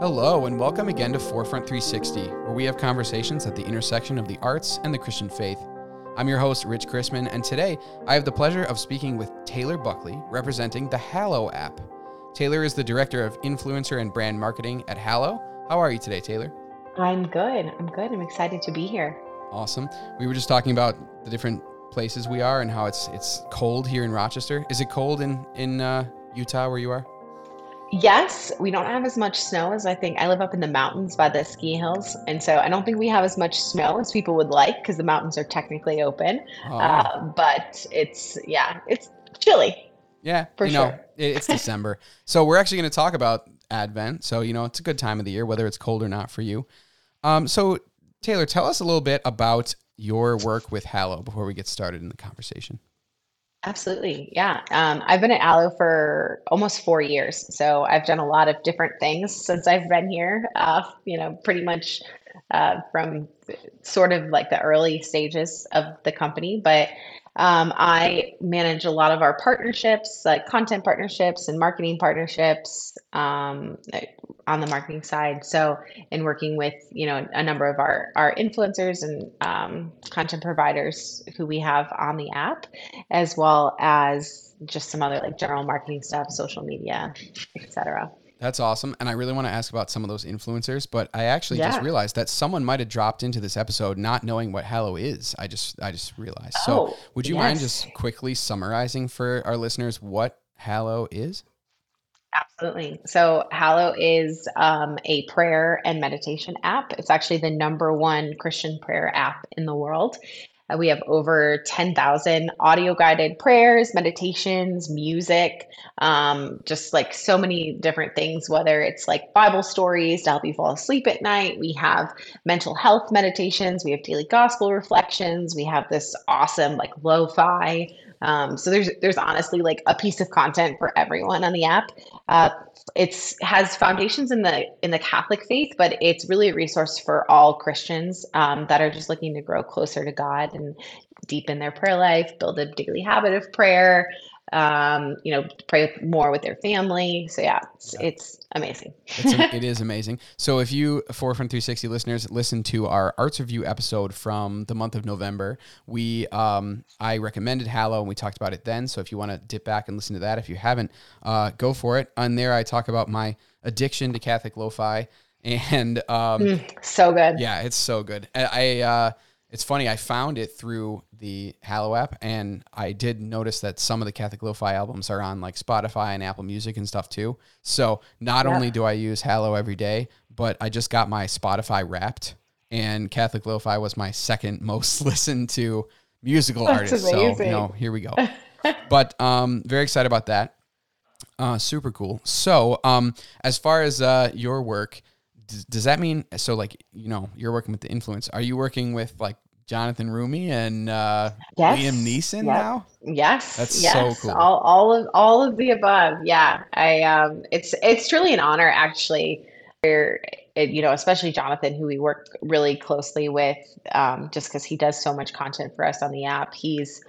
Hello, and welcome again to Forefront 360, where we have conversations at the intersection of the arts and the Christian faith. I'm your host, Rich Chrisman, and today I have the pleasure of speaking with Taylor Buckley, representing the Hallow app. Taylor is the Director of Influencer and Brand Marketing at Hallow. How are you today, Taylor? I'm good. I'm good. I'm excited to be here. Awesome. We were just talking about the different places we are and how it's it's cold here in Rochester. Is it cold in in uh, Utah where you are? Yes, we don't have as much snow as I think. I live up in the mountains by the ski hills, and so I don't think we have as much snow as people would like because the mountains are technically open. Oh. Uh, but it's yeah, it's chilly. Yeah, For you know, sure. it- it's December. So we're actually going to talk about Advent. So, you know, it's a good time of the year, whether it's cold or not for you. Um, so, Taylor, tell us a little bit about your work with Hallow before we get started in the conversation. Absolutely. Yeah. Um, I've been at Hallow for almost four years. So I've done a lot of different things since I've been here, uh, you know, pretty much uh, from sort of like the early stages of the company. But um, I manage a lot of our partnerships, like content partnerships and marketing partnerships um, on the marketing side. So, in working with, you know, a number of our, our influencers and um, content providers who we have on the app as well as just some other like general marketing stuff, social media, etc. That's awesome. And I really want to ask about some of those influencers, but I actually just realized that someone might have dropped into this episode not knowing what Hallow is. I just I just realized. so, Oh, would you mind just quickly summarizing for our listeners what Hallow is? Absolutely. So, Hallow is um, a prayer and meditation app. It's actually the number one Christian prayer app in the world. Uh, we have over 10,000 audio guided prayers, meditations, music, um, just like so many different things, whether it's like Bible stories to help you fall asleep at night. We have mental health meditations. We have daily gospel reflections. We have this awesome like lo fi. Um, so there's there's honestly like a piece of content for everyone on the app. Uh, it's has foundations in the in the Catholic faith, but it's really a resource for all Christians um, that are just looking to grow closer to God and deepen their prayer life, build a daily habit of prayer. Um, you know, pray more with their family. So yeah, it's, it's amazing. It's a, it is amazing. So if you Forefront 360 listeners listen to our arts review episode from the month of November, we um, I recommended Hallow and we talked about it then. So if you want to dip back and listen to that, if you haven't, uh, go for it. On there, I talk about my addiction to Catholic lo-fi, and um, So good. yeah, it's so good. I, I uh, it's funny. I found it through the Hallow app, and I did notice that some of the Catholic Lo-Fi albums are on like Spotify and Apple Music and stuff too. So not Yeah. only do I use Hallow every day, but I just got my Spotify Wrapped, and Catholic Lo-Fi was my second most listened to musical That's artist. So you know, here we go. but um, very excited about that. Uh, super cool. So, um, as far as uh, your work, does that mean so? Like, you know, you're working with the influence. Are you working with like Jonathan Roumie and uh, Yes. Liam Neeson now? Yes, That's so cool. all all of all of the above. Yeah, I um, it's it's truly an honor actually. We're, it, you know, especially Jonathan, who we work really closely with, um, just because he does so much content for us on the app. He's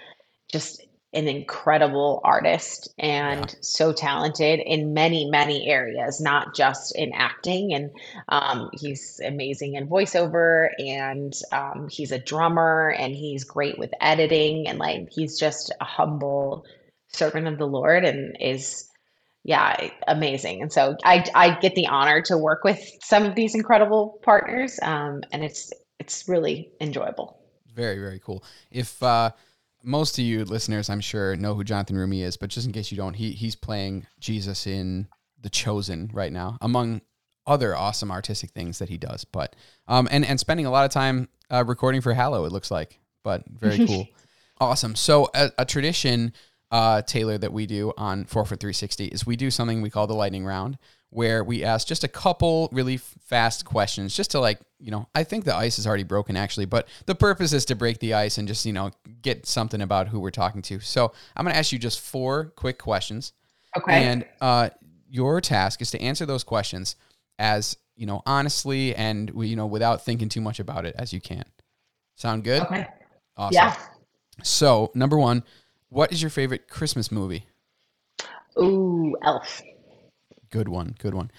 just an incredible artist and so talented in many many areas, not just in acting. And um, he's amazing in voiceover, and um, he's a drummer, and he's great with editing, and like he's just a humble servant of the Lord, and is yeah amazing. And so I I get the honor to work with some of these incredible partners, um, and it's it's really enjoyable. Very, very cool. If uh, most of you listeners, I'm sure, know who Jonathan Roumie is, but just in case you don't, he he's playing Jesus in The Chosen right now, among other awesome artistic things that he does. But um, and and spending a lot of time uh, recording for Hallow, it looks like. But very cool, awesome. So a, a tradition, uh, Taylor, that we do on Forefront 360 is we do something we call the lightning round, where we ask just a couple really f- fast questions, just to like you know, I think the ice is already broken actually, but the purpose is to break the ice and just you know get something about who we're talking to. So I'm gonna ask you just four quick questions. Okay. And uh, your task is to answer those questions as you know honestly and you know without thinking too much about it as you can. Sound good? okay. Awesome. Yeah. So number one, what is your favorite Christmas movie? Ooh, Elf. Good one. Good one.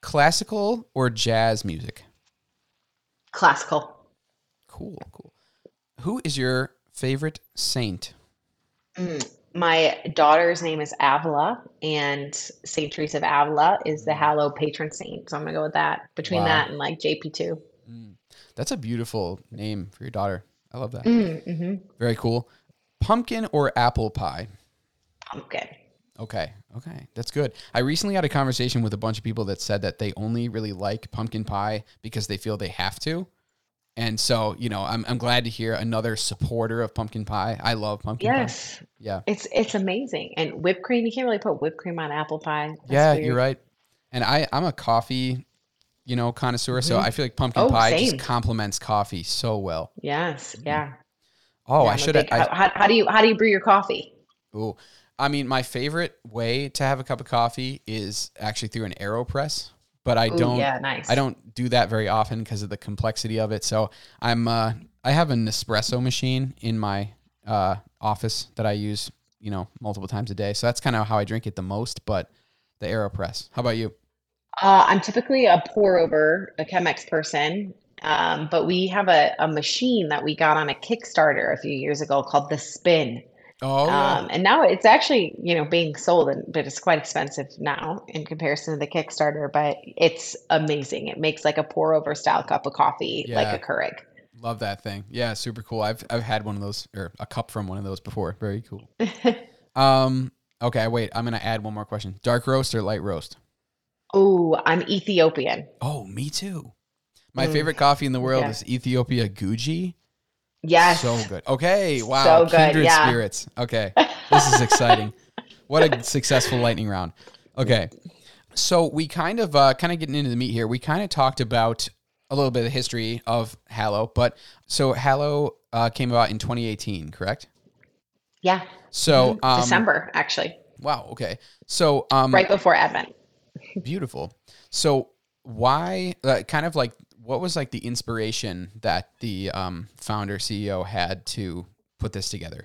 classical or jazz music? Classical. Cool, cool. Who is your favorite saint? Mm, my daughter's name is Avila, and Saint Teresa of Avila is the hallowed patron saint. So I'm gonna go with that. Between Wow. that and like JP2. Mm. That's a beautiful name for your daughter. I love that. Mm-hmm. Very cool. Pumpkin or apple pie? Pumpkin. Okay. Okay. That's good. I recently had a conversation with a bunch of people that said that they only really like pumpkin pie because they feel they have to. And so, you know, I'm, I'm glad to hear another supporter of pumpkin pie. I love pumpkin pie. Yes, Yeah. it's it's amazing. And whipped cream, you can't really put whipped cream on apple pie. That's yeah, weird. you're right. And I, I'm a coffee, you know, connoisseur. So Mhm. I feel like pumpkin Oh, pie same. just complements coffee so well. Yes, yeah. Oh, Yeah, I should have. How, how, how do you how do you brew your coffee? Ooh. I mean, my favorite way to have a cup of coffee is actually through an AeroPress, but I Ooh, don't yeah, nice. I don't do that very often because of the complexity of it. So I'm uh, I have an espresso machine in my uh, office that I use, you know, multiple times a day. So that's kind of how I drink it the most. But the AeroPress. How about you? Uh, I'm typically a pour over, a Chemex person, um, but we have a, a machine that we got on a Kickstarter a few years ago called the Spinn. Oh, yeah. Um, and now it's actually, you know, being sold, and, but it's quite expensive now in comparison to the Kickstarter, but it's amazing. It makes like a pour over style cup of coffee, like a Keurig. love that thing. Yeah, super cool. I've I've had one of those or a cup from one of those before. Very cool. Um. Okay. Wait. I'm gonna add one more question. Dark roast or light roast? Oh, I'm Ethiopian. Oh, me too. My Mm, favorite coffee in the world yeah. is Ethiopia Guji. Yes. So good. Okay. Wow. So good, Kindred yeah. spirits. Okay. This is exciting. what a successful lightning round. Okay. So we kind of uh, kind of getting into the meat here. We kind of talked about a little bit of the history of Hallow, but so Hallow uh, came about in 2018, correct? Yeah. So Mhm. um, December, actually, Wow. Okay. So um, right before Advent. Beautiful. So why uh, kind of like what was like the inspiration that the um, founder CEO had to put this together?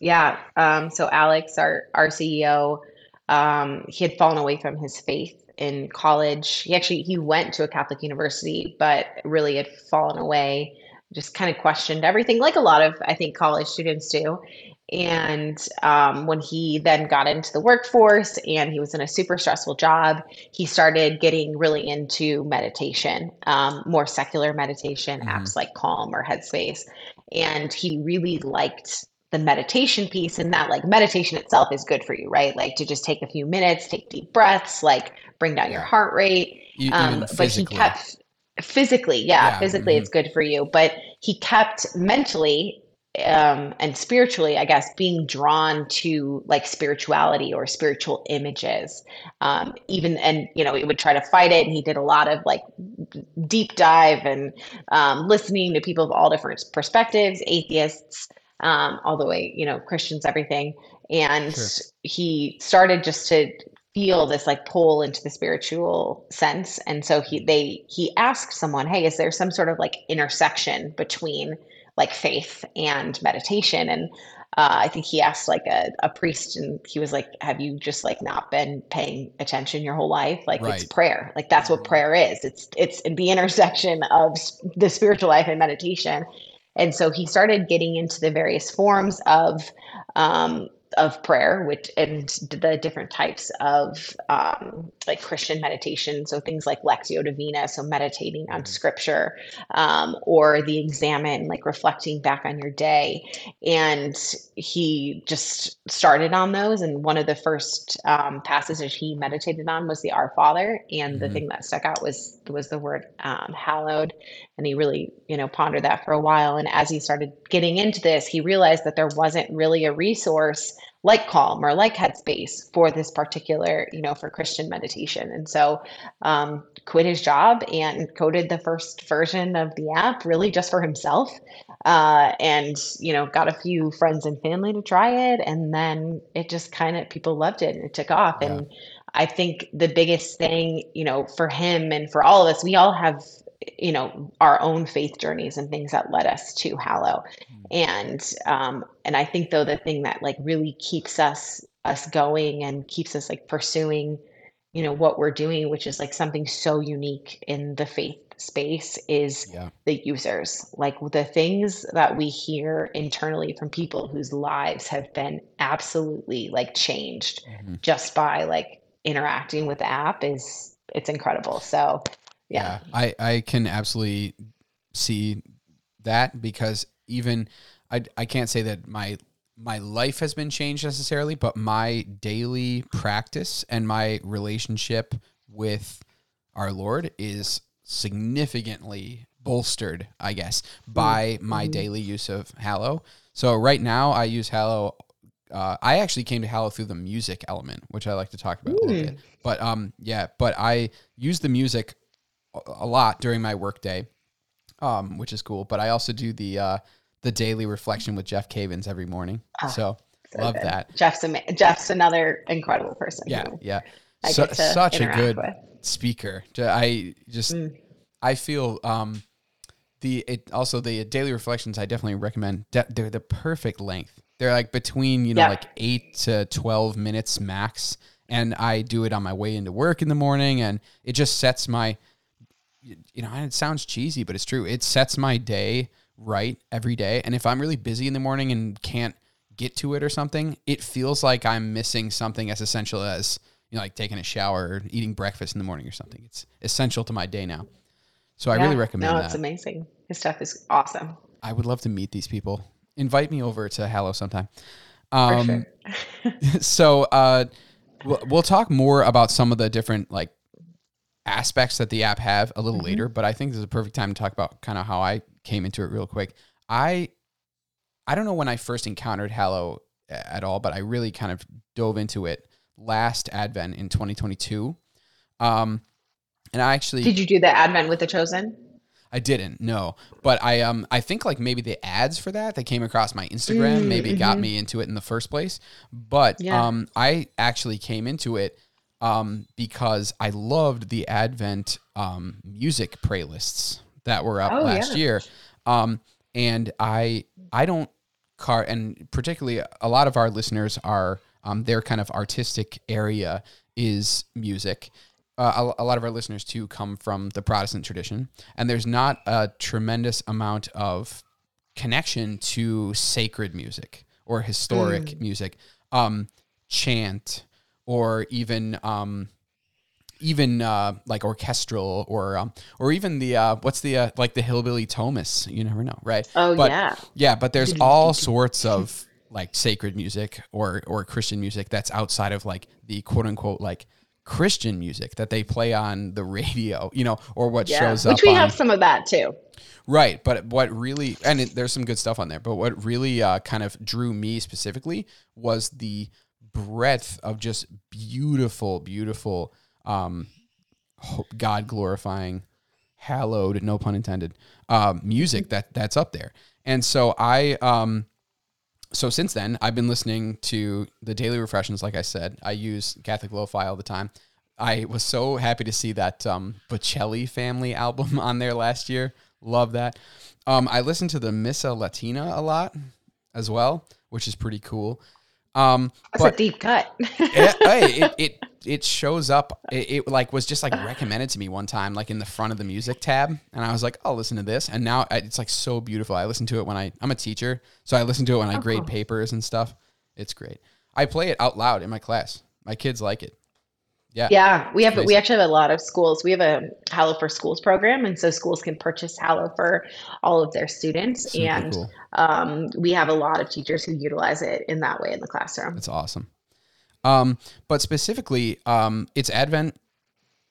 Yeah. Um, so Alex, our our CEO, um, he had fallen away from his faith in college. He actually he went to a Catholic university, but really had fallen away. Just kind of questioned everything, like a lot of I think college students do. And um, when he then got into the workforce and he was in a super stressful job, he started getting really into meditation, um, more secular meditation Mhm. apps like Calm or Headspace. And he really liked the meditation piece and that like meditation itself is good for you, right? Like to just take a few minutes, take deep breaths, like bring down your heart rate. E- Um, but he kept physically, yeah, Yeah, physically mhm. it's good for you, but he kept mentally um, and spiritually, I guess, being drawn to like spirituality or spiritual images. Um, even and you know, he would try to fight it, and he did a lot of like deep dive and um, listening to people of all different perspectives, atheists, um, all the way, you know, Christians, everything. And Sure. he started just to feel this like pull into the spiritual sense. And so he they he asked someone, "Hey, is there some sort of like intersection between like faith and meditation?" And uh, I think he asked like a, a priest, and he was like, "Have you just like not been paying attention your whole life? Like it's prayer. Like that's what prayer is. It's it's the intersection of the spiritual life and meditation." And so he started getting into the various forms of um, of prayer, which and the different types of um, like Christian meditation. So things like Lectio Divina, so meditating on scripture, um, or the Examen, like reflecting back on your day. And he just started on those. And one of the first um, passages he meditated on was the Our Father. And the Mhm. thing that stuck out was was the word um, hallowed. And he really, you know, pondered that for a while. And as he started getting into this, he realized that there wasn't really a resource like Calm or like Headspace for this particular, you know, for Christian meditation. And so um, quit his job and coded the first version of the app really just for himself. Uh, and, you know, got a few friends and family to try it. And then it just kind of, people loved it and it took off. Yeah. And I think the biggest thing, you know, for him and for all of us, we all have, you know, our own faith journeys and things that led us to Hallow. And um, and I think though the thing that like really keeps us us going and keeps us like pursuing you know what we're doing which is like something so unique in the faith space is Yeah. the users like the things that we hear internally from people whose lives have been absolutely like changed Mhm. just by like interacting with the app is it's incredible so yeah, I I can absolutely see that because even I I can't say that my my life has been changed necessarily, but my daily practice and my relationship with our Lord is significantly bolstered, I guess, by my Mhm. daily use of Hallow. So right now I use Hallow. Uh, I actually came to Hallow through the music element, which I like to talk about a little bit. But um, yeah, but I use the music a- lot during my workday, um, which is cool. But I also do the uh, the daily reflection with Jeff Cavins every morning. Ah, so so love good. that. jeff's ama- jeff's another incredible person Yeah, yeah. I Su- get to such a good with. speaker. I just Mm. I feel um the it also the daily reflections I definitely recommend. De- they're the perfect length. They're like between you know Yeah. like eight to twelve minutes max, and I do it on my way into work in the morning, and it just sets my you know and it sounds cheesy, but it's true. It sets my day right every day, and if I'm really busy in the morning and can't get to it or something, it feels like I'm missing something as essential as you know like taking a shower or eating breakfast in the morning or something. It's essential to my day now. So I really recommend no that. it's amazing his stuff is awesome I would love to meet these people. Invite me over to Hallow sometime. for Um, sure so uh, we'll, we'll talk more about some of the different like aspects that the app have a little Mhm. later. But I think this is a perfect time to talk about kind of how I came into it real quick. I I don't know when I first encountered Hallow at all, but I really kind of dove into it last Advent in 2022. Um, and I actually did you do the advent with the chosen I didn't no, but I um I think like maybe the ads for that that came across my Instagram Mm, maybe got mhm. me into it in the first place. But Yeah. um I actually came into it um because I loved the Advent um music playlists that were up Oh, last yeah. year. Um and I I don't car and particularly a lot of our listeners are um their kind of artistic area is music uh, a, a lot of our listeners too come from the Protestant tradition, and there's not a tremendous amount of connection to sacred music or historic Mm. music, um, chant, or even um, even uh, like orchestral or um, or even the uh, what's the uh, like the Hillbilly Thomists. You never know, right? oh But- yeah Yeah, but there's all sorts of like sacred music or or Christian music that's outside of like the quote unquote like Christian music that they play on the radio, you know, or what yeah shows up which we on have some of that too right. But what really and it, there's some good stuff on there, but what really uh, kind of drew me specifically was the breadth of just beautiful, beautiful, um, God glorifying, hallowed, no pun intended, um, music that that's up there. And so I, um, so since then I've been listening to the daily refreshings. Like I said, I use Catholic Lo-Fi all the time. I was so happy to see that um, Bocelli family album on there last year. Love that. Um, I listen to the Missa Latina a lot as well, which is pretty cool. Um, that's but a deep cut it, hey, it, it it shows up. It, it like was just like recommended to me one time, like in the front of the music tab, and I was like, I'll listen to this. And now it's like so beautiful. I listen to it when I I'm a teacher, so I listen to it when I Oh, grade papers and stuff. It's great. I play it out loud in my class. My kids like it. Yeah. Yeah, we have we actually have a lot of schools. We have a Hallow for Schools program, and so schools can purchase Hallow for all of their students. Super and cool. um, we have a lot of teachers who utilize it in that way in the classroom. That's awesome. Um, but specifically, um, it's Advent.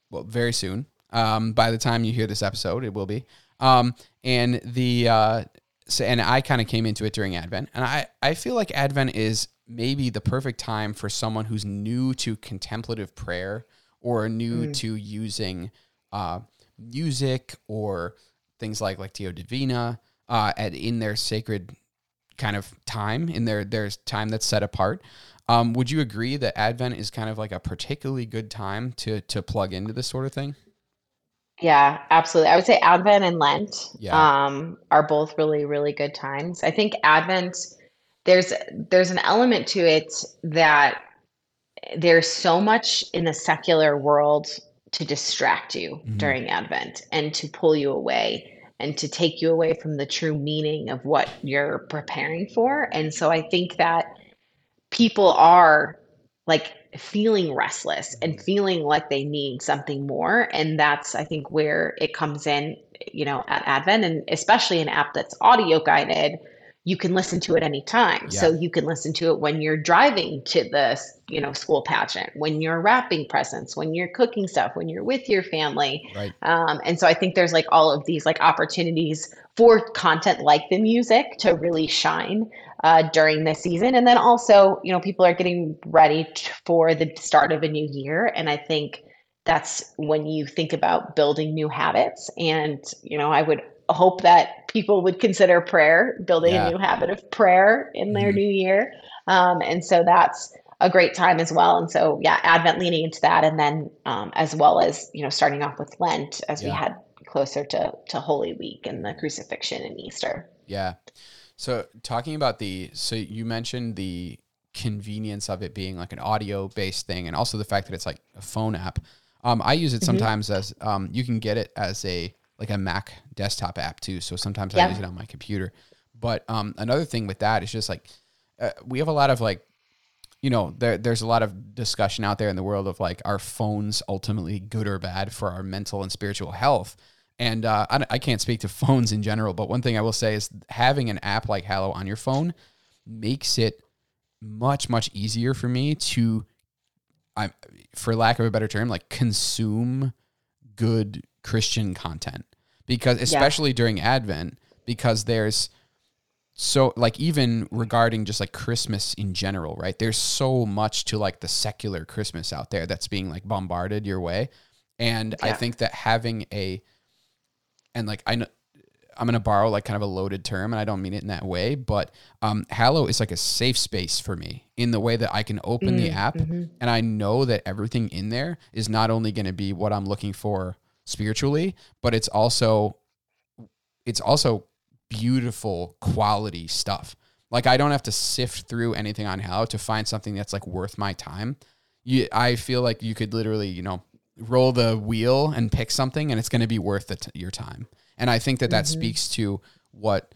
Well, very soon. Um, by the time you hear this episode, it will be. Um, and the uh, so, and I kind of came into it during Advent, and I I feel like Advent is maybe the perfect time for someone who's new to contemplative prayer or new Mm. to using uh, music or things like Lectio Divina uh, at in their sacred kind of time in their their time that's set apart. Um, would you agree that Advent is kind of like a particularly good time to to plug into this sort of thing? Yeah, absolutely. I would say Advent and Lent Yeah. um, are both really, really good times. I think Advent, there's there's an element to it that there's so much in the secular world to distract you mm-hmm. during Advent and to pull you away and to take you away from the true meaning of what you're preparing for. And so I think that people are like feeling restless and feeling like they need something more. And that's, I think, where it comes in, you know, at Advent and especially an app that's audio guided you can listen to it anytime. Yeah. So you can listen to it when you're driving to the, you know, school pageant, when you're wrapping presents, when you're cooking stuff, when you're with your family. Right. Um, and so I think there's like all of these like opportunities for content like the music to really shine uh, during this season. And then also, you know, people are getting ready for the start of a new year. And I think that's when you think about building new habits. And, you know, I would hope that people would consider prayer, building yeah. a new habit of prayer in their mm-hmm. new year. Um, and so that's a great time as well. And so, yeah, Advent leaning into that, and then um, as well as you know, starting off with Lent as yeah. we had closer to to Holy Week and the crucifixion and Easter. Yeah. So talking about the, so you mentioned the convenience of it being like an audio based thing, and also the fact that it's like a phone app. Um, I use it mm-hmm. sometimes mm-hmm. as um, you can get it as a like a Mac desktop app too. So sometimes. I use it on my computer. But um, another thing with that is just like uh, we have a lot of like, you know, there, there's a lot of discussion out there in the world of like, are phones ultimately good or bad for our mental and spiritual health? And uh, I, I can't speak to phones in general, but one thing I will say is having an app like Hallow on your phone makes it much much easier for me to, I, for lack of a better term, like consume good Christian content because especially yeah. during Advent, because there's so like even regarding just like Christmas in general, right? There's so much to like the secular Christmas out there that's being like bombarded your way. And yeah. I think that having a and like I know I'm gonna borrow like kind of a loaded term, and I don't mean it in that way, but um, Hallow is like a safe space for me in the way that I can open mm, the app, mm-hmm. and I know that everything in there is not only going to be what I'm looking for spiritually, but it's also it's also beautiful quality stuff. Like I don't have to sift through anything on Hallow to find something that's like worth my time. You, I feel like you could literally, you know, roll the wheel and pick something, and it's going to be worth t- your time. And I think that that mm-hmm. speaks to what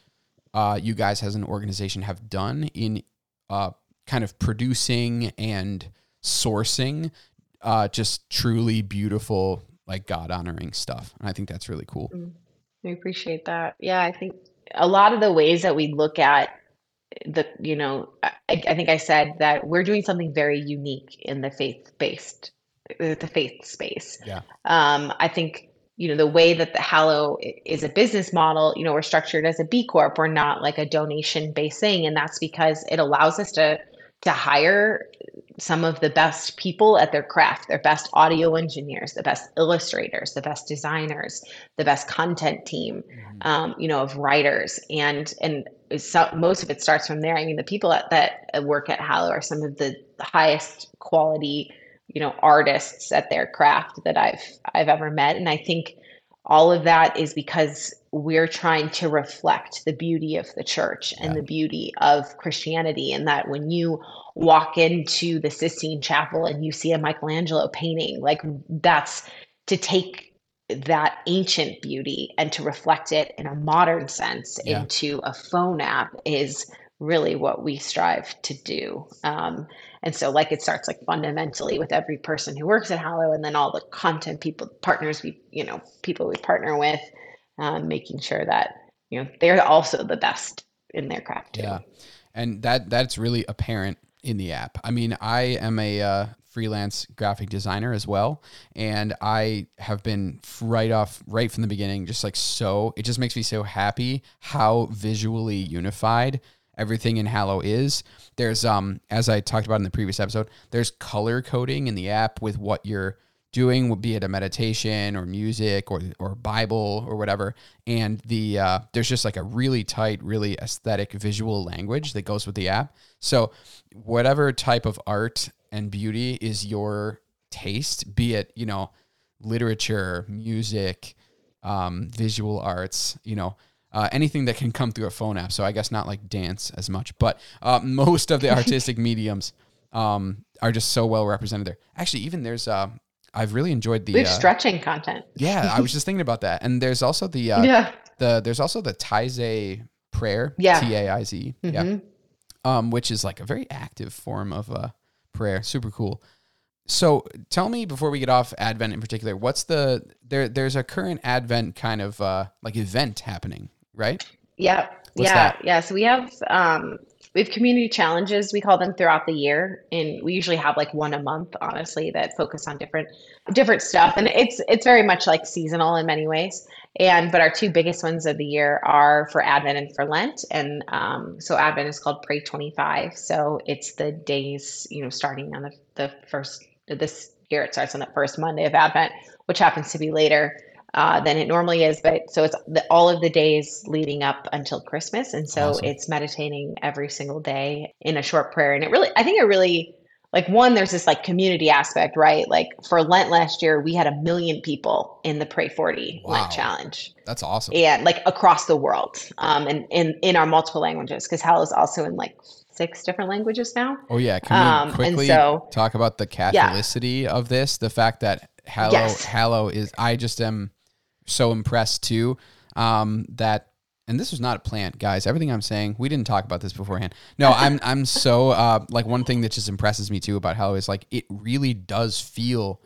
uh, you guys as an organization have done in uh, kind of producing and sourcing uh, just truly beautiful like God honoring stuff. And I think that's really cool. Mm, I appreciate that. Yeah, I think a lot of the ways that we look at the, you know, I, I think I said that we're doing something very unique in the faith based, uh, the faith space. Yeah. Um, I think you know the way that the hallow is a business model you know we're structured as a b corp we're not like a donation based thing and that's because it allows us to to hire some of the best people at their craft, their best audio engineers, the best illustrators, the best designers, the best content team, mm-hmm. um, you know, of writers, and and so, most of it starts from there. I mean, the people that, that work at Hallow are some of the highest quality, you know, artists at their craft that I've I've ever met, and I think all of that is because we're trying to reflect the beauty of the church and yeah. the beauty of Christianity. And that when you walk into the Sistine Chapel and you see a Michelangelo painting, like that's to take that ancient beauty and to reflect it in a modern sense yeah. into a phone app is really what we strive to do. Um, and so, like, it starts like fundamentally with every person who works at Hallow, and then all the content people, partners we, you know, people we partner with, um, making sure that you know they're also the best in their craft. Too. Yeah, and that that's really apparent in the app. I mean, I am a uh, freelance graphic designer as well, and I have been right off right from the beginning, just like so. It just makes me so happy how visually unified everything in Hallow is. There's um as I talked about in the previous episode, there's color coding in the app with what you're doing, be it a meditation or music or or Bible or whatever. And the uh, there's just like a really tight, really aesthetic visual language that goes with the app. So whatever type of art and beauty is your taste, be it you know literature, music, um, visual arts, you know uh, anything that can come through a phone app. So I guess not like dance as much, but uh, most of the artistic mediums um, are just so well represented there. Actually, even there's uh, I've really enjoyed the We uh, stretching content. yeah. I was just thinking about that, and there's also the uh, yeah. the there's also the Taize prayer. Yeah. T A I Z. Yeah. Mhm. Um, which is like a very active form of uh prayer. Super cool. So tell me before we get off Advent in particular, what's the there? There's a current Advent kind of uh like event happening, right? Yeah. What's yeah. that? Yeah. So we have um we have community challenges, we call them throughout the year. And we usually have like one a month, honestly, that focus on different different stuff. And it's it's very much like seasonal in many ways. And but our two biggest ones of the year are for Advent and for Lent. And um, so Advent is called Pray 25. So it's the days, you know, starting on the, the first this year it starts on the first Monday of Advent, which happens to be later uh, than it normally is. But so it's the, all of the days leading up until Christmas, and so Awesome. it's meditating every single day in a short prayer. And it really, I think it really like one, there's this like community aspect, right? Like for Lent last year, we had a million people in the Pray 40 Wow. Lent challenge That's awesome. Yeah, like across the world um, and in, in our multiple languages because Hallow is also in like six different languages now. Oh yeah, can Um, we and quickly so- talk about the Catholicity of this? The fact that Hallow Yes. Hallow is I just am so impressed too. Um, that and this was not a plant, guys. Everything I'm saying, we didn't talk about this beforehand. No, I'm I'm so uh like one thing that just impresses me too about Hallow is like it really does feel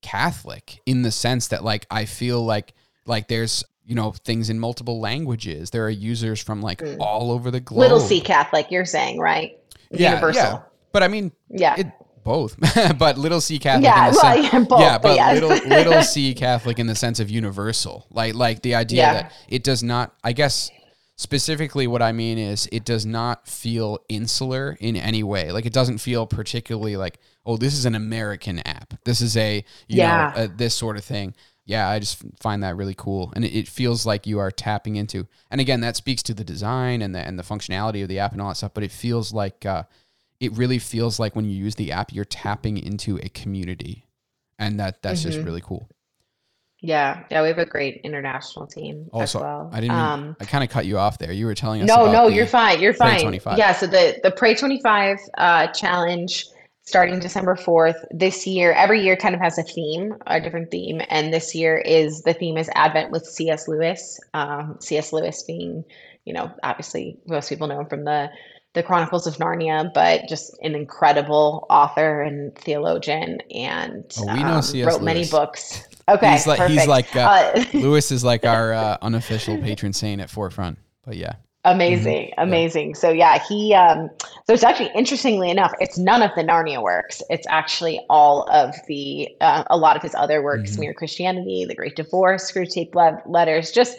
Catholic in the sense that like I feel like like there's you know things in multiple languages. There are users from like Mm. all over the globe. Little C Catholic, you're saying, right? yeah, Universal. yeah. But I mean, Yeah. it both, but little C Catholic. Yeah, in the well, sense, yeah, both, yeah, but but yes. little little C Catholic in the sense of universal, like like the idea Yeah. that it does not. I guess specifically what I mean is it does not feel insular in any way. Like it doesn't feel particularly like oh this is an American app. This is a you Yeah. know a, this sort of thing. Yeah, I just find that really cool, and it, it feels like you are tapping into. And again, that speaks to the design and the and the functionality of the app and all that stuff. But it feels like uh, it really feels like when you use the app, you're tapping into a community, and that that's just Mhm. really cool. Yeah, yeah, we have a great international team Also, as well. I didn't. Um, I kind of cut you off there. You were telling us. no, about no, you're fine. You're Pray fine. 25. Yeah, so the the Pray 25 uh, challenge starting December 4th this year. Every year kind of has a theme, a different theme, and this year is the theme is Advent with C.S. Lewis. Um, C.S. Lewis being, you know, obviously most people know him from the the Chronicles of Narnia, but just an incredible author and theologian, and Oh, we know um, C.S. wrote many books. Okay, He's like he's like uh, Uh, Lewis is like our uh, unofficial patron saint at Forefront. But yeah, Amazing, amazing. So yeah, he um so it's actually interestingly enough, it's none of the Narnia works. It's actually all of the uh, a lot of his other works, Mhm. Mere Christianity, The Great Divorce, Screwtape Le- Letters, just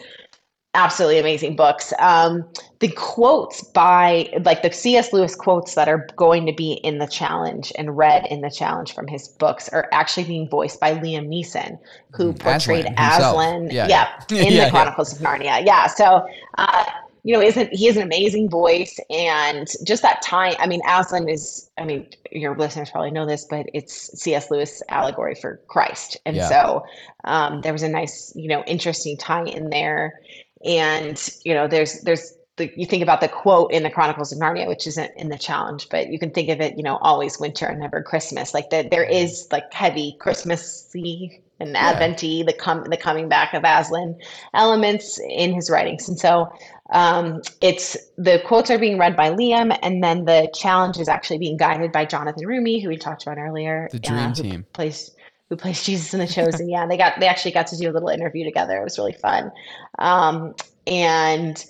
absolutely amazing books. Um the quotes by like the C.S. Lewis quotes that are going to be in the challenge and read in the challenge from his books are actually being voiced by Liam Neeson, who Mm, portrayed Aslan. Aslan, Yeah, yeah, yeah. in Yeah, the Chronicles of Narnia. Yeah, so uh, you know, isn't he has an amazing voice and just that time. I mean, Aslan is. I mean, your listeners probably know this, but it's C.S. Lewis allegory for Christ, and so um, there was a nice, you know, interesting tie in there. And you know, there's there's the, you think about the quote in the Chronicles of Narnia, which isn't in the challenge, but you can think of it, you know, always winter and never Christmas. Like that, there is like heavy Christmassy and Yeah. Adventy, the com- the coming back of Aslan elements in his writings, and so um, it's the quotes are being read by Liam, and then the challenge is actually being guided by Jonathan Roumie, who we talked about earlier. The dream who team. plays who plays Jesus in the Chosen. yeah, they got they actually got to do a little interview together. It was really fun. Um, and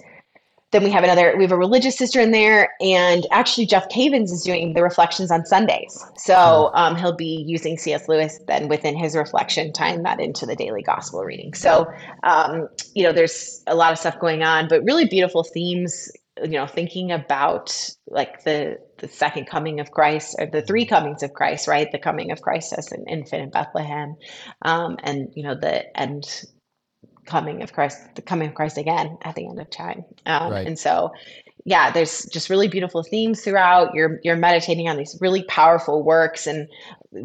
then we have another we have a religious sister in there and actually jeff cavins is doing the reflections on sundays so um, he'll be using cs lewis then within his reflection tying that into the daily gospel reading so um, you know there's a lot of stuff going on but really beautiful themes you know thinking about like the the second coming of christ or the three comings of christ right the coming of christ as an infant in bethlehem um, and you know the end coming of Christ, the coming of Christ again at the end of time. Um, Right. And so, yeah, there's just really beautiful themes throughout. You're you're meditating on these really powerful works and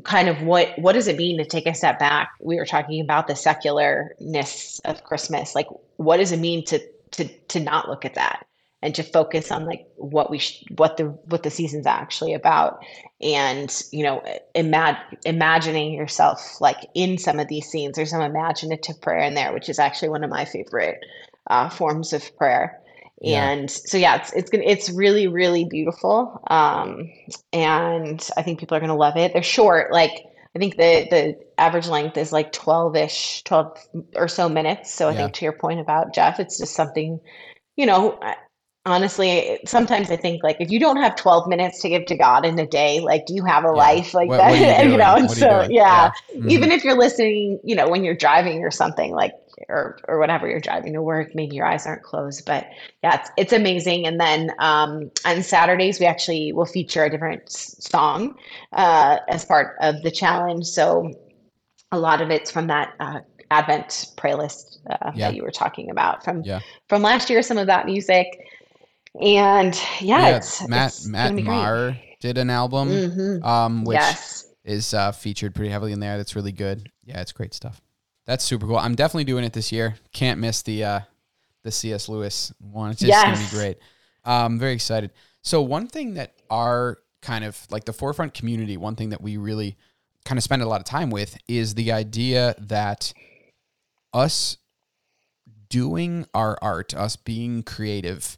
kind of what what does it mean to take a step back? We were talking about the secularness of Christmas. Like, what does it mean to to to not look at that and to focus on like what we sh- what the what the season's actually about. And you know imag- imagining yourself like in some of these scenes there's some imaginative prayer in there which is actually one of my favorite uh, forms of prayer. Yeah. and so yeah it's it's gonna it's really really beautiful. Um and i think people are gonna love it. They're short like i think the the average length is like 12ish 12 or so minutes. So i Yeah. think to your point about jeff it's just something you know honestly sometimes i think like if you don't have 12 minutes to give to god in a day like do you have a Yeah. life like What- that what you you know and are you so doing? yeah, Mhm. even if you're listening you know when you're driving or something like or or whatever you're driving to work maybe your eyes aren't closed but yeah it's, it's amazing and then um on saturdays we actually will feature a different song uh as part of the challenge so a lot of it's from that uh, advent playlist uh, Yeah. that you were talking about from Yeah. from last year some of that music and yeah, Yeah, it's Matt it's Matt great. Did an album, Mhm. um, which yes is uh, featured pretty heavily in there. That's really good. Yeah, it's great stuff. That's super cool. I'm definitely doing it this year. Can't miss the uh, the C.S. Lewis one. It's just gonna be great. Um, very excited. So one thing that our kind of like the forefront community, one thing that we really kind of spend a lot of time with is the idea that us doing our art, us being creative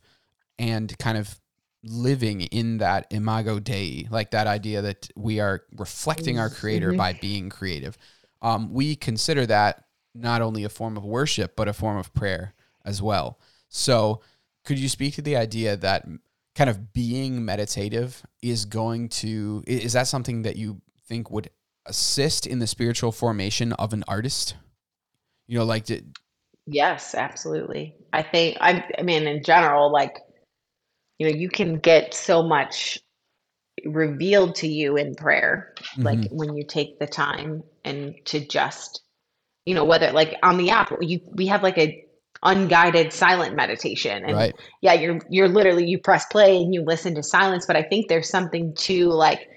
and kind of living in that imago dei, like that idea that we are reflecting our creator by being creative. Um, we consider that not only a form of worship, but a form of prayer as well. So, could you speak to the idea that kind of being meditative is going to, is that something that you think would assist in the spiritual formation of an artist? You know, like, did, yes absolutely i think I, I mean in general like you know you can get so much revealed to you in prayer like Mhm. when you take the time and to just you know whether like on the app you we have like a unguided silent meditation and right? yeah you're you're literally you press play and you listen to silence but i think there's something to like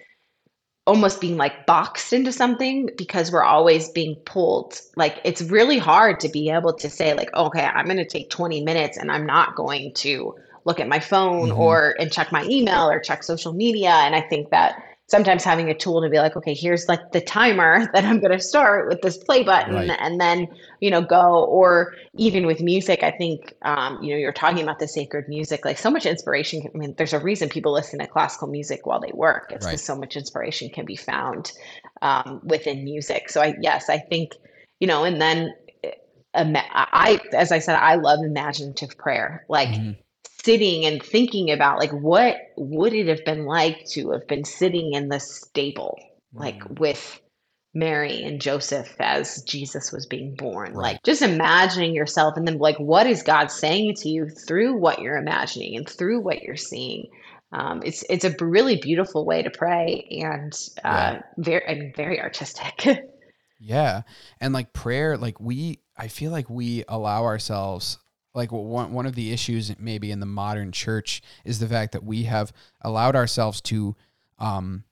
almost being like boxed into something because we're always being pulled like it's really hard to be able to say like okay i'm going to take 20 minutes and i'm not going to look at my phone Mhm. or and check my email or check social media and i think that sometimes having a tool to be like okay here's like the timer that i'm going to start with this play button Right. and then you know go or even with music i think um, you know you're talking about the sacred music like so much inspiration can- i mean there's a reason people listen to classical music while they work it's Right. because so much inspiration can be found um, within music so i yes i think you know and then eh, i as i said i love imaginative prayer like Mhm. Sitting and thinking about like what would it have been like to have been sitting in the stable like Mhm. with Mary and Joseph as Jesus was being born. Right. Like just imagining yourself and then like what is God saying to you through what you're imagining and through what you're seeing. Um, it's it's a really beautiful way to pray and uh, very and very artistic. Yeah. And like prayer, like we, I feel like we allow ourselves, like one, one of the issues maybe in the modern church is the fact that we have allowed ourselves to um,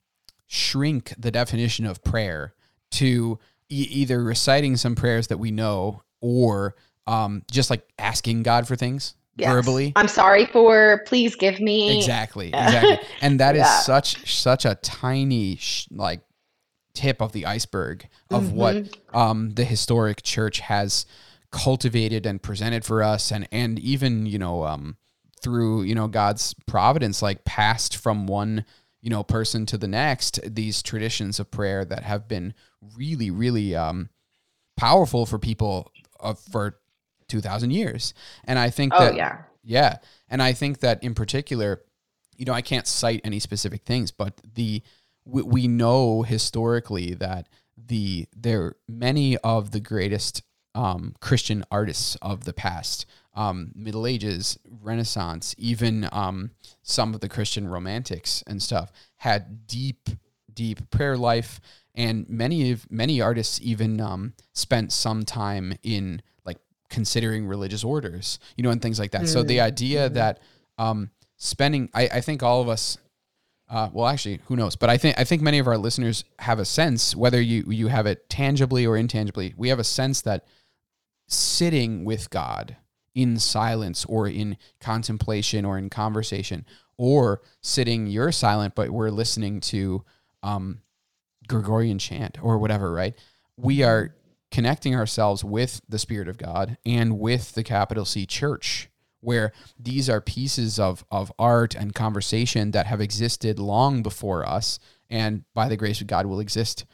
shrink the definition of prayer to e- either reciting some prayers that we know or um, just like asking God for things Yes. verbally. I'm sorry for please give me Exactly, exactly. And that is Yeah. such such a tiny sh- like tip of the iceberg of what Mm-hmm. um, the historic church has cultivated and presented for us, and and even you know um, through you know God's providence, like passed from one you know person to the next. These traditions of prayer that have been really really um, powerful for people of for two thousand years, and I think Oh that yeah. yeah. And I think that in particular, you know, I can't cite any specific things, but the we, we know historically that the there many of the greatest um, Christian artists of the past, um, Middle Ages, Renaissance, even um, some of the Christian romantics and stuff had deep, deep prayer life, and many of many artists even um, spent some time in like considering religious orders, you know, and things like that. So the idea that um, spending, I, I think all of us, uh, well, actually, who knows? But I think I think many of our listeners have a sense, whether you you have it tangibly or intangibly, we have a sense that sitting with God in silence or in contemplation or in conversation or sitting you're silent but we're listening to um, Gregorian chant or whatever, right? We are connecting ourselves with the Spirit of God and with the capital C church, where these are pieces of, of art and conversation that have existed long before us and by the grace of God will exist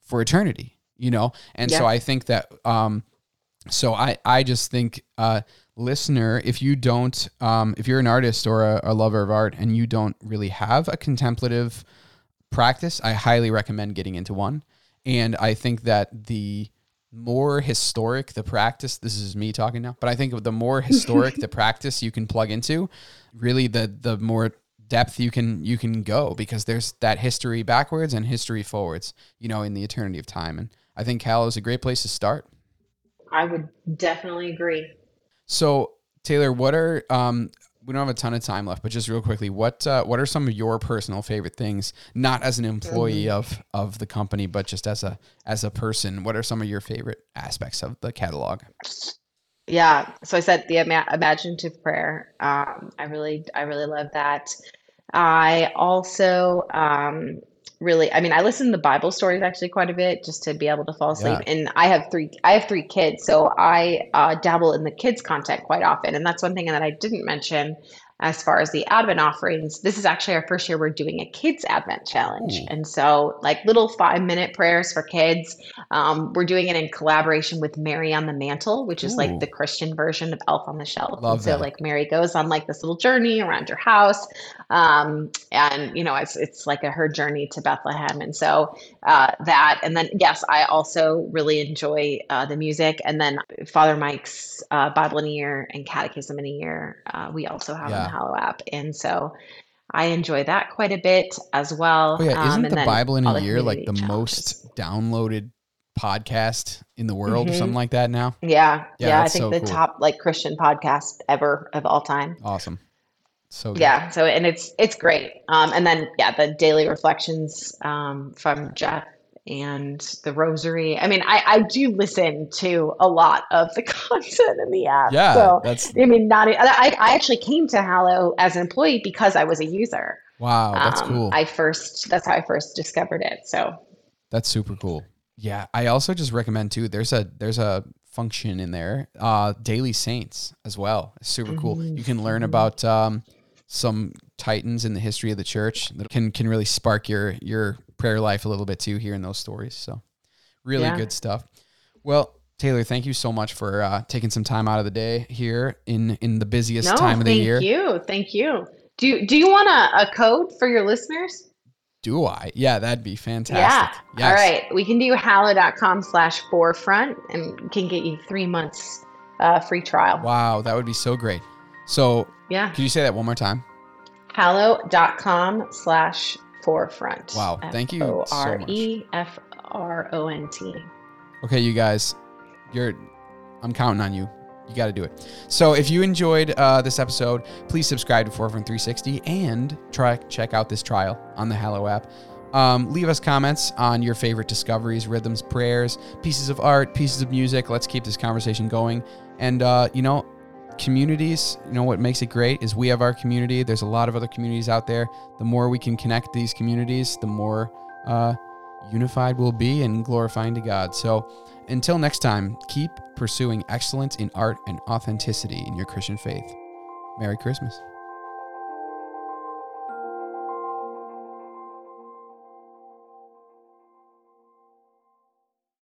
for eternity, you know? And yeah. so I think that, um, so I, I just think, uh, listener, if you don't, um, if you're an artist or a, a lover of art and you don't really have a contemplative practice, I highly recommend getting into one. And I think that the more historic the practice, this is me talking now, but I think the more historic the practice you can plug into, really the the more depth you can you can go because there's that history backwards and history forwards, you know, in the eternity of time. And I think cal is a great place to start. I would definitely agree. So Taylor, what are um, we don't have a ton of time left, but just real quickly, what uh, what are some of your personal favorite things? Not as an employee mm-hmm. of of the company, but just as a as a person. What are some of your favorite aspects of the catalog? Yeah, so I said the ima- imaginative prayer. Um, I really I really love that. I also um, really i mean i listen to the bible stories actually quite a bit just to be able to fall asleep. Yeah. and i have three i have three kids so i uh, dabble in the kids content quite often. And that's one thing that i didn't mention as far as the Advent offerings, this is actually our first year we're doing a kids Advent challenge. Ooh. And so, like little five minute prayers for kids. Um, we're doing it in collaboration with Mary on the Mantle, which is Ooh. like the Christian version of Elf on the Shelf. Love and so, that. like Mary goes on like this little journey around your house, um, and you know it's it's like a her journey to Bethlehem. And so uh, that, and then yes, I also really enjoy uh, the music. And then Father Mike's uh, Bible in a year and Catechism in a year. Uh, we also have. Yeah Hallow app. And so I enjoy that quite a bit as well. Oh, yeah. Isn't um, the Bible in a year like the challenges. most downloaded podcast in the world mm-hmm. or something like that now? Yeah. Yeah. yeah I think so the cool. top like Christian podcast ever of all time. Awesome. So good. yeah. So, and it's, it's great. Um, and then, yeah, the daily reflections um, from Jeff and the rosary. I mean, I, I do listen to a lot of the content in the app. Yeah. So, that's, I mean, not, I, I actually came to Hallow as an employee because I was a user. Wow. That's um, cool. I first, that's how I first discovered it. So that's super cool. Yeah. I also just recommend too, there's a, there's a function in there, uh, daily saints as well. It's super mm-hmm. cool. You can learn about, um, some titans in the history of the church that can, can really spark your, your prayer life a little bit too, hearing those stories. So, really yeah. good stuff. Well, Taylor, thank you so much for uh, taking some time out of the day here in in the busiest no, time of the year. Thank you, thank you. Do you, do you want a, a code for your listeners? Do I? Yeah, that'd be fantastic. Yeah. Yes. All right. We can do hallow.com slash forefront and can get you three months uh, free trial. Wow, that would be so great. So, yeah. Can you say that one more time? Hallow.com slash forefront. Wow. Thank you so much. R E F R O N T. Okay, you guys, you're I'm counting on you. You got to do it. So, if you enjoyed uh, this episode, please subscribe to Forefront 360 and try check out this trial on the Hallow app. Um, leave us comments on your favorite discoveries, rhythms, prayers, pieces of art, pieces of music. Let's keep this conversation going. And uh, you know, communities, you know, what makes it great is we have our community. There's a lot of other communities out there. The more we can connect these communities, the more uh, unified we'll be and glorifying to God. So until next time, keep pursuing excellence in art and authenticity in your Christian faith. Merry Christmas.